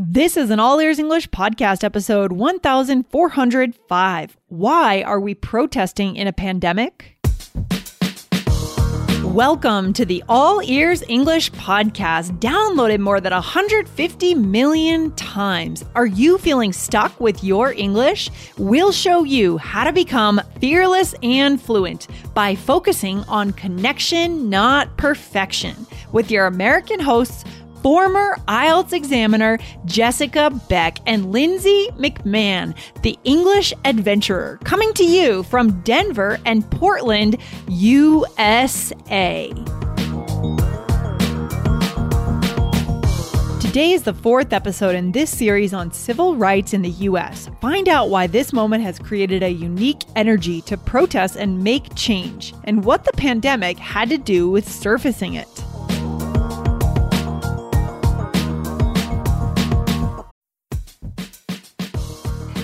This is an All Ears English podcast episode 1405. Why are we protesting in a pandemic? Welcome to the All Ears English podcast, downloaded more than 150 million times. Are you feeling stuck with your English? We'll show you how to become fearless and fluent by focusing on connection, not perfection, with your American hosts former IELTS examiner Jessica Beck and Lindsay McMahon, the English adventurer, coming to you from Denver and Portland, USA. Today is the fourth episode in this series on civil rights in the US. Find out why this moment has created a unique energy to protest and make change, and what the pandemic had to do with surfacing it.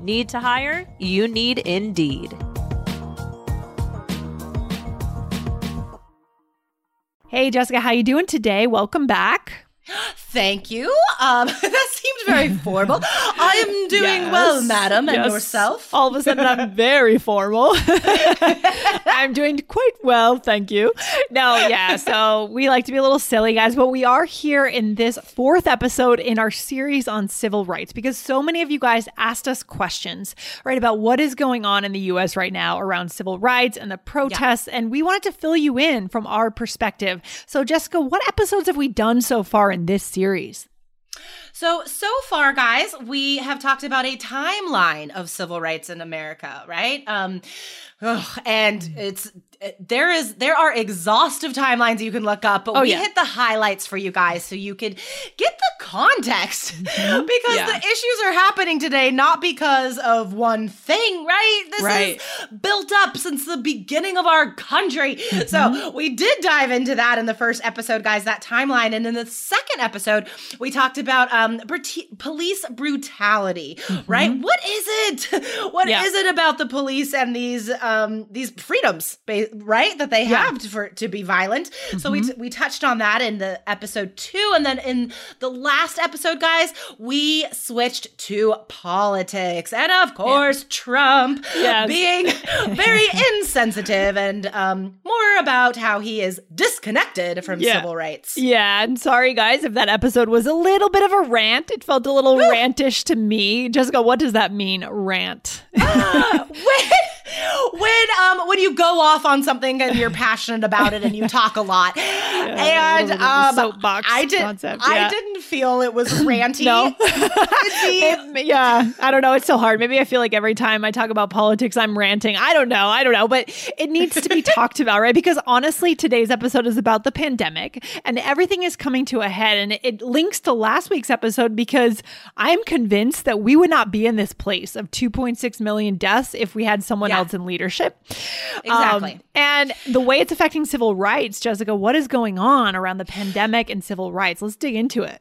Need to hire? You need Indeed. Hey Jessica, how you doing today? Welcome back. Thank you. Um, that seemed very formal. I am doing Yes, well, madam, and yes. yourself. All of a sudden, I'm very formal. I'm doing quite well, thank you. No, yeah, so we like to be a little silly, guys, but we are here in this fourth episode in our series on civil rights because so many of you guys asked us questions, right, about what is going on in the US right now around civil rights and the protests, and we wanted to fill you in from our perspective. So, Jessica, what episodes have we done so far in this series? So, so far, guys, we have talked about a timeline of civil rights in America, right? Um, and it's there is there are exhaustive timelines you can look up, but Oh, we yeah. hit the highlights for you guys so you could get the context because Yeah. the issues are happening today not because of one thing, right? This Right. is built up since the beginning of our country. Mm-hmm. So we did dive into that in the first episode, guys, that timeline. And in the second episode, we talked about um, brut- police brutality, right? What is it? What is Mm-hmm. Yeah. it about the police and these um, these freedoms, right, that they Yeah. have to, for to be violent? So we t- we touched on that in the episode two, and then in the last episode, guys, we switched to politics, and of course, Trump Yes. being very insensitive and um, more about how he is disconnected from Yeah. civil rights. Yeah, and sorry guys if that episode was a little bit of a rant. It felt a little rantish to me. Jessica, what does that mean, rant? Ah, when when um when you go off on something and you're passionate about it and you talk a lot a and um soapbox I did concept, I yeah. didn't feel it was ranty. No. It- yeah, I don't know. It's so hard. Maybe I feel like every time I talk about politics, I'm ranting. I don't know. I don't know. But it needs to be talked about, right? Because honestly, today's episode is about the pandemic and everything is coming to a head. And it links to last week's episode because I'm convinced that we would not be in this place of 2.6 million deaths if we had someone Yeah. Else in leadership. Exactly. Um, and the way it's affecting civil rights, Jessica, what is going on around the pandemic and civil rights? Let's dig into it.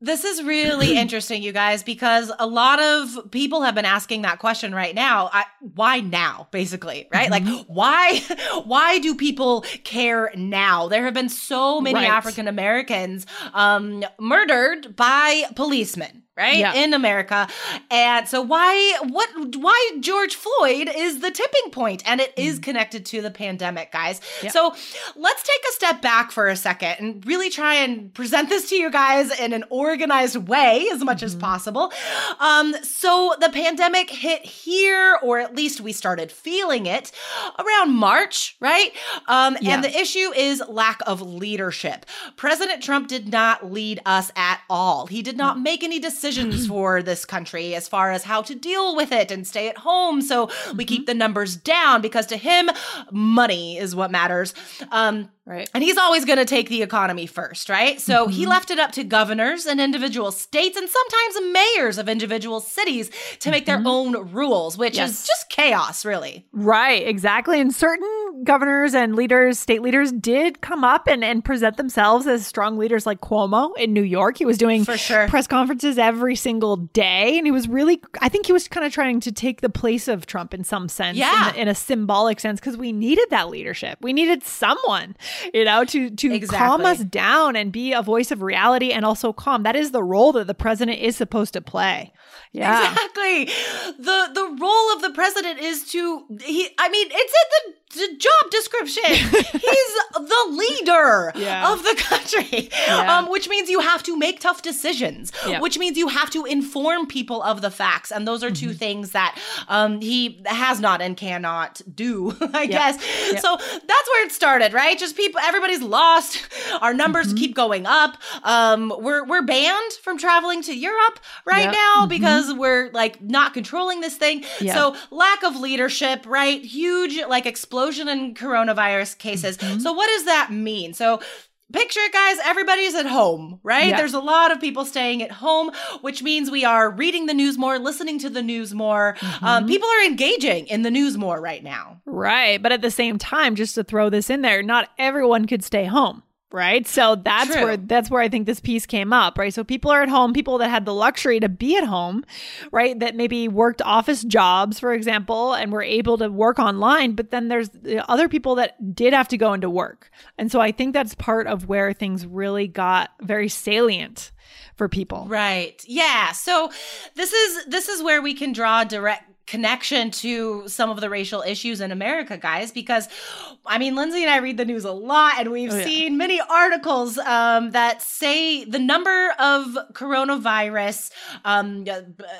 This is really interesting, you guys, because a lot of people have been asking that question right now. I, why now, basically, right? Mm-hmm. Like, why, why do people care now? There have been so many Right. African Americans um, murdered by policemen. Right? Yeah. in america. And so why what why george floyd is the tipping point and it is connected to the pandemic guys. Yeah. so let's take a step back for a second and really try and present this to you guys in an organized way as much as possible. Um so the pandemic hit here or at least we started feeling it around march right? Um Yeah. and the issue is lack of leadership. President trump did not lead us at all. He did not make any decisions for this country as far as how to deal with it and stay at home. So we keep the numbers down because to him money is what matters. Um Right. and he's always going to take the economy first, right? So he mm-hmm. left it up to governors and individual states and sometimes mayors of individual cities to make their mm-hmm. own rules, which Yes. is just chaos, really. Right, exactly. And certain governors and leaders, state leaders, did come up and, and present themselves as strong leaders like Cuomo in New York. He was doing For sure. press conferences every single day. And he was really, I think he was kind of trying to take the place of Trump in some sense, Yeah. in, in a symbolic sense, because we needed that leadership. We needed someone, you know, to, to calm us down and be a voice of reality and also calm. That is the role that the president is supposed to play. Yeah. Exactly. The the role of the president is to he I mean, it's in the, the job description. He's the leader Yeah. of the country. Yeah. Um, which means you have to make tough decisions. Yeah. Which means you have to inform people of the facts. And those are two Mm-hmm. things that um he has not and cannot do, I guess. So that's where it started, right? Just people everybody's lost. Our numbers Mm-hmm. keep going up. Um we're we're banned from traveling to Europe right now because we're like not controlling this thing. Mm-hmm. So lack of leadership, right? Huge like explosion in coronavirus cases. Mm-hmm. So what does that mean? So Picture it, guys. Everybody's at home, right? Yeah. There's a lot of people staying at home, which means we are reading the news more, listening to the news more. Mm-hmm. Um, people are engaging in the news more right now. Right. But at the same time, just to throw this in there, not everyone could stay home. Right. So that's True. where that's where I think this piece came up. Right. So people are at home, people that had the luxury to be at home, right, that maybe worked office jobs, for example, and were able to work online. But then there's the other people that did have to go into work. And so I think that's part of where things really got very salient for people. Right. Yeah. So this is this is where we can draw direct connection to some of the racial issues in America, guys, because I mean, Lindsay and I read the news a lot and we've Oh, yeah. seen many articles um, that say the number of coronavirus, um,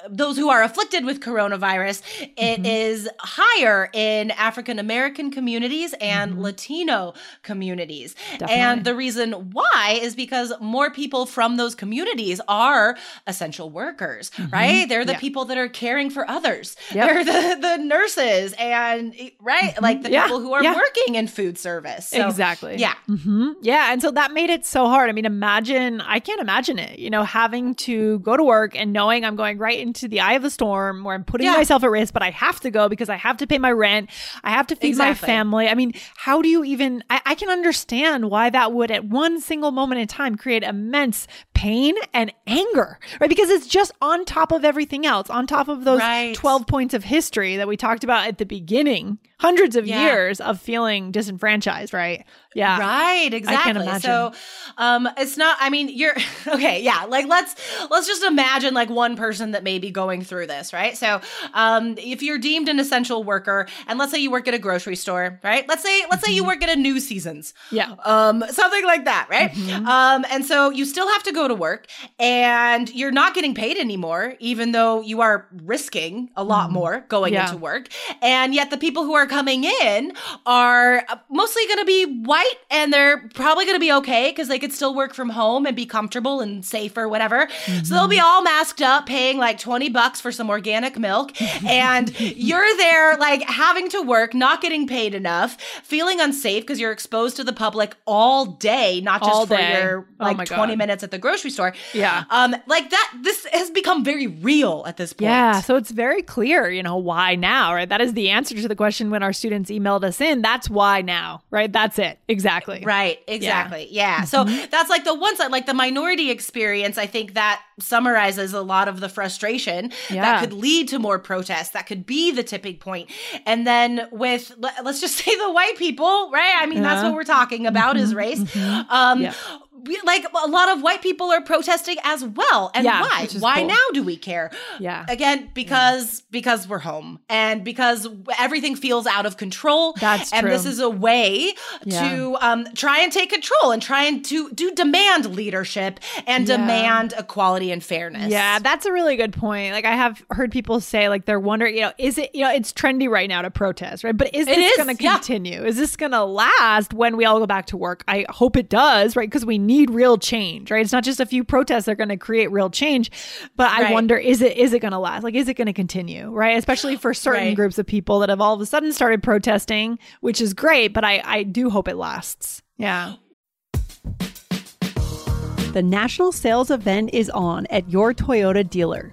those who are afflicted with coronavirus, it Mm-hmm. is higher in African American communities and Mm-hmm. Latino communities. Definitely. And the reason why is because more people from those communities are essential workers, right? They're the Mm-hmm. Yeah. people that are caring for others. Yep. They're the, the nurses and right, like the Yeah. people who are Yeah. working in food service. So, exactly. Yeah. hmm Yeah. And so that made it so hard. I mean, imagine, I can't imagine it, you know, having to go to work and knowing I'm going right into the eye of the storm where I'm putting Yeah. myself at risk, but I have to go because I have to pay my rent. I have to feed my family. I mean, how do you even, I, I can understand why that would at one single moment in time create immense pain and anger, right? Because it's just on top of everything else, on top of those Right. 12 points of history that we talked about at the beginning, hundreds of Yeah. years of feeling disenfranchised, right? Yeah. Right, exactly. So um it's not I mean you're okay, yeah. Like let's let's just imagine like one person that may be going through this, right? So um if you're deemed an essential worker and let's say you work at a grocery store, right? Let's say let's say you work at a New Seasons. Yeah. Um something like that, right? Mm-hmm. Um and so you still have to go to work and you're not getting paid anymore even though you are risking a lot more going Mm-hmm. Yeah. into work. And yet the people who are coming in are mostly going to be white and they're probably going to be okay because they could still work from home and be comfortable and safe or whatever. So they'll be Mm-hmm. all masked up paying like 20 bucks for some organic milk and you're there like having to work, not getting paid enough, feeling unsafe because you're exposed to the public all day, not just All for day. your Oh like my 20 God. minutes at the grocery store. Yeah. Um like that this has become very real at this point. Yeah, so it's very clear, you know, why now, right? That is the answer to the question when our students emailed us in. That's why now, right? That's it. Exactly. Right, exactly. Yeah. So Mm-hmm. that's like the one side, like the minority experience. I think that summarizes a lot of the frustration Yeah. that could lead to more protests. That could be the tipping point. And then with, let- let's just say the white people, right? I mean, that's what we're talking about is race. Um, Yeah. like a lot of white people are protesting as well. And Yeah, why? Why cool. now do we care? Yeah. Again, because because we're home and because everything feels out of control. That's and true. this is a way Yeah. to um, try and take control and try and to do demand leadership and Yeah. demand equality and fairness. Yeah, that's a really good point. Like I have heard people say like they're wondering, you know, is it, you know, it's trendy right now to protest, right? But is It this is, going to yeah. continue? Is this going to last when we all go back to work? I hope it does, right? Because we need real change, right? It's not just a few protests that are going to create real change, but I Right. wonder is it is it going to last? Like is it going to continue, right? Especially for certain Right. groups of people that have all of a sudden started protesting, which is great, but I I do hope it lasts. Yeah. The national sales event is on at your Toyota dealer,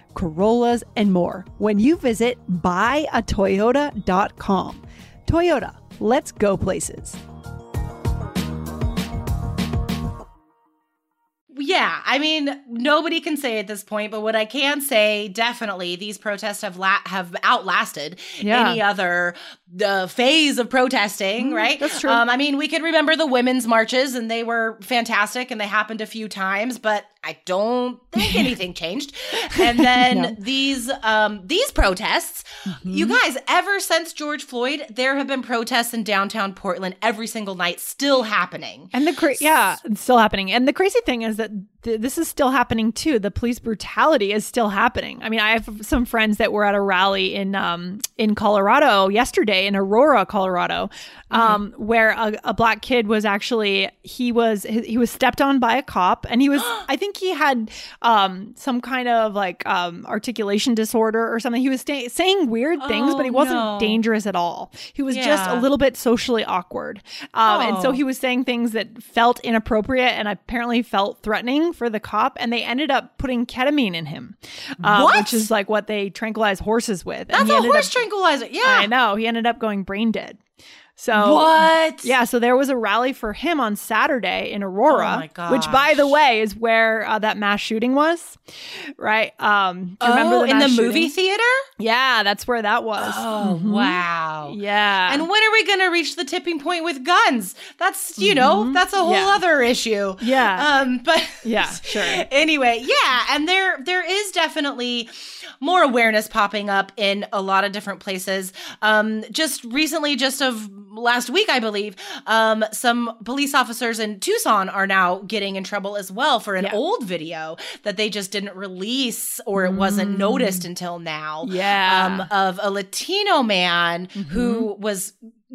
Corollas, and more when you visit buyatoyota.com. Toyota, let's go places. Yeah, I mean, nobody can say at this point, but what I can say, definitely, these protests have la- have outlasted Yeah. any other uh, phase of protesting, right? that's true. Um, I mean, we can remember the women's marches, and they were fantastic, and they happened a few times, but I don't think anything changed. And then Yeah. these um, these protests, you Mm-hmm. guys, ever since George Floyd, there have been protests in downtown Portland every single night, still happening. And the cra- yeah, still happening. And the crazy thing is that th- this is still happening too. The police brutality is still happening. I mean, I have some friends that were at a rally in um in Colorado yesterday in Aurora, Colorado, um where a, a black kid was actually he was he, was stepped on by a cop and he was I think he had um some kind of like um articulation disorder or something. He was sta- saying weird things, but he Oh, wasn't no. dangerous at all. He was just a little bit socially awkward. Um, And so Oh. he was saying things that felt inappropriate and apparently felt threatening for the cop. And they ended up putting ketamine in him, uh, What? which is like what they tranquilize horses with. And That's a horse up, tranquilizer. Yeah. I know. He ended up going brain dead. So What? Yeah, so there was a rally for him on Saturday in Aurora, Oh my which, by the way, is where uh, that mass shooting was, right? Um, you remember oh, the in the mass movie shooting? theater? Yeah, that's where that was. Oh, wow. Yeah, And when are we going to reach the tipping point with guns? That's, you know, that's a whole Mm-hmm. Yeah. other issue. Yeah. Um, but Yeah, sure. anyway, yeah, and there there is definitely more awareness popping up in a lot of different places. Um, just recently, just of last week, I believe, um, some police officers in Tucson are now getting in trouble as well for an Yeah. old video that they just didn't release or it wasn't noticed until now. Mm. Yeah. um, of a Latino man Mm-hmm. who was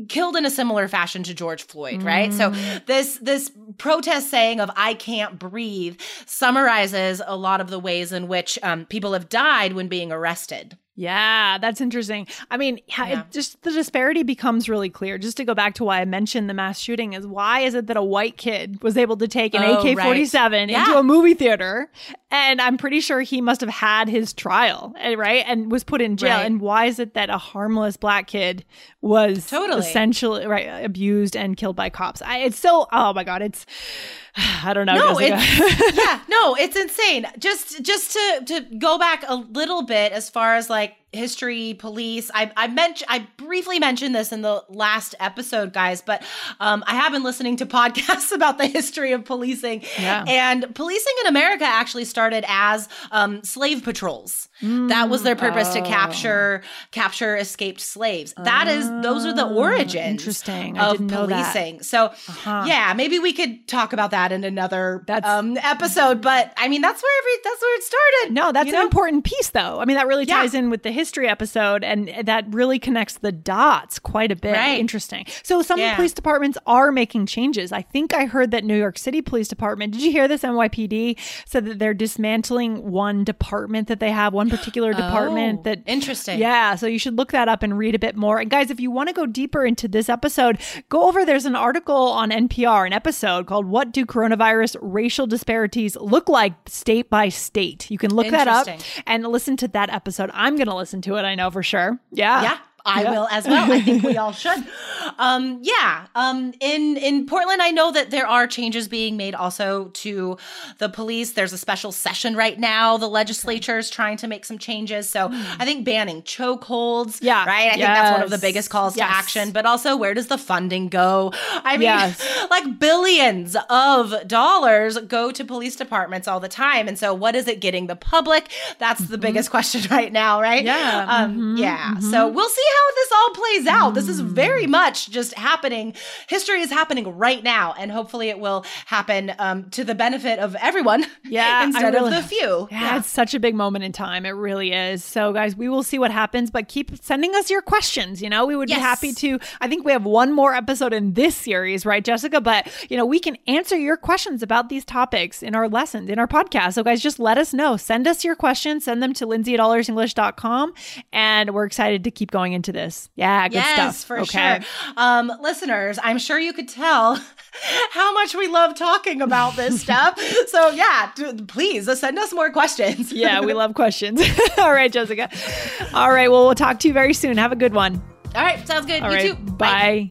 killed in a similar fashion to George Floyd, right? So Mm. this this protest saying of "I can't breathe" summarizes a lot of the ways in which um, people have died when being arrested. Yeah, that's interesting. I mean, Yeah. it just the disparity becomes really clear. Just to go back to why I mentioned the mass shooting is why is it that a white kid was able to take an Oh, AK-47 right. into a movie theater and I'm pretty sure he must have had his trial, eh, right? And was put in jail. Right. And why is it that a harmless black kid was Totally. essentially right abused and killed by cops? I, it's so oh my god, it's I don't know. No, it's yeah, no, it's insane. Just just to to go back a little bit as far as like history, police. I I mentioned I briefly mentioned this in the last episode, guys, but um, I have been listening to podcasts about the history of policing. Yeah. And policing in America actually started as um, slave patrols. that was their purpose to oh. capture capture escaped slaves. That is those are the Ah, origins interesting. Of didn't know that. policing. So Uh-huh. yeah, maybe we could talk about that in another That's- um, episode. But I mean, that's where every that's where it started. No, that's an know? important piece, though. I mean, that really Yeah. ties in with the history history episode, and that really connects the dots quite a bit. Right. Interesting. So some Yeah. police departments are making changes. I think I heard that New York City Police Department. Did you hear this? NYPD said that they're dismantling one department that they have, one particular oh, department Oh, that interesting. Yeah, so you should look that up and read a bit more. And guys, if you want to go deeper into this episode, go over. There's an article on NPR, an episode called "What Do Coronavirus Racial Disparities Look Like State by State." You can look that up and listen to that episode. I'm going to listen to it. I know for sure. Yeah, Yeah, I Yeah. will as well. I think we all should. Um, yeah. Um, in in Portland, I know that there are changes being made also to the police. There's a special session right now. The legislature is trying to make some changes. So I think banning chokeholds. Hmm. Yeah. Right. I think that's one of the biggest calls Yes. to action. But also, where does the funding go? I mean, Yes. like billions of dollars go to police departments all the time. And so, what is it getting the public? That's the biggest question right now, right? Mm-hmm. Yeah. Um, Mhm. yeah. So we'll see how this all plays out. This is very much just happening. History is happening right now, and hopefully it will happen um, to the benefit of everyone. Yeah, instead really- of the few. Yeah, it's such a big moment in time. It really is. So, guys, we will see what happens, but keep sending us your questions. You know, we would Yes. be happy to. I think we have one more episode in this series, right, Jessica? But, you know, we can answer your questions about these topics in our lessons, in our podcast. So, guys, just let us know. Send us your questions, send them to lindsay at allearsenglish.com. And we're excited to keep going into this. Yeah, good yes, stuff. for okay. sure. Um, listeners, I'm sure you could tell how much we love talking about this stuff. So yeah, d- please uh, send us more questions. Yeah, we love questions. All right, Jessica. All right. Well, we'll talk to you very soon. Have a good one. All right, sounds good. All you right. too. Bye.